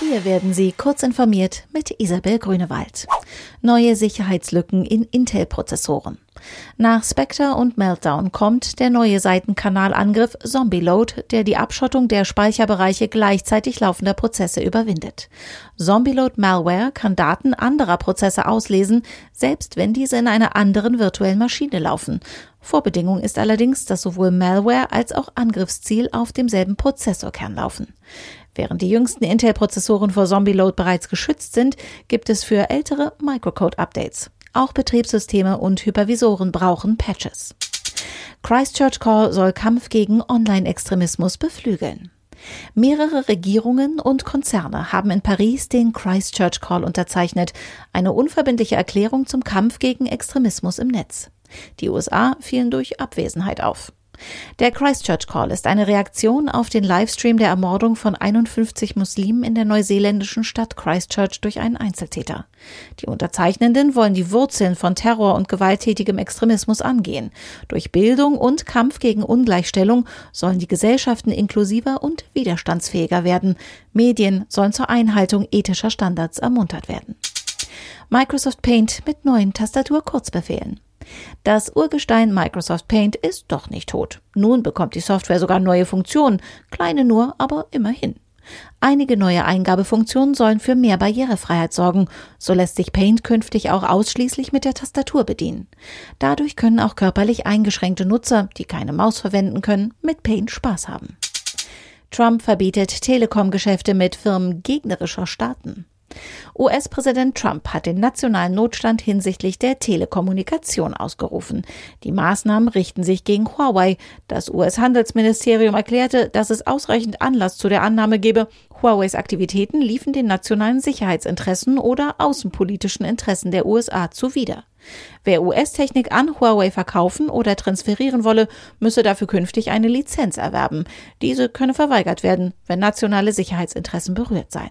Hier werden Sie kurz informiert mit Isabel Grünewald. Neue Sicherheitslücken in Intel-Prozessoren. Nach Spectre und Meltdown kommt der neue Seitenkanalangriff Zombie Load, der die Abschottung der Speicherbereiche gleichzeitig laufender Prozesse überwindet. Zombie Load Malware kann Daten anderer Prozesse auslesen, selbst wenn diese in einer anderen virtuellen Maschine laufen. Vorbedingung ist allerdings, dass sowohl Malware als auch Angriffsziel auf demselben Prozessorkern laufen. Während die jüngsten Intel-Prozessoren vor Zombie-Load bereits geschützt sind, gibt es für ältere Microcode-Updates. Auch Betriebssysteme und Hypervisoren brauchen Patches. Christchurch Call soll Kampf gegen Online-Extremismus beflügeln. Mehrere Regierungen und Konzerne haben in Paris den Christchurch Call unterzeichnet, eine unverbindliche Erklärung zum Kampf gegen Extremismus im Netz. Die USA fielen durch Abwesenheit auf. Der Christchurch Call ist eine Reaktion auf den Livestream der Ermordung von 51 Muslimen in der neuseeländischen Stadt Christchurch durch einen Einzeltäter. Die Unterzeichnenden wollen die Wurzeln von Terror und gewalttätigem Extremismus angehen. Durch Bildung und Kampf gegen Ungleichstellung sollen die Gesellschaften inklusiver und widerstandsfähiger werden. Medien sollen zur Einhaltung ethischer Standards ermuntert werden. Microsoft Paint mit neuen Tastatur-Kurzbefehlen. Das Urgestein Microsoft Paint ist doch nicht tot. Nun bekommt die Software sogar neue Funktionen, kleine nur, aber immerhin. Einige neue Eingabefunktionen sollen für mehr Barrierefreiheit sorgen. So lässt sich Paint künftig auch ausschließlich mit der Tastatur bedienen. Dadurch können auch körperlich eingeschränkte Nutzer, die keine Maus verwenden können, mit Paint Spaß haben. Trump verbietet Telekom-Geschäfte mit Firmen gegnerischer Staaten. US-Präsident Trump hat den nationalen Notstand hinsichtlich der Telekommunikation ausgerufen. Die Maßnahmen richten sich gegen Huawei. Das US-Handelsministerium erklärte, dass es ausreichend Anlass zu der Annahme gebe, Huaweis Aktivitäten liefen den nationalen Sicherheitsinteressen oder außenpolitischen Interessen der USA zuwider. Wer US-Technik an Huawei verkaufen oder transferieren wolle, müsse dafür künftig eine Lizenz erwerben. Diese könne verweigert werden, wenn nationale Sicherheitsinteressen berührt seien.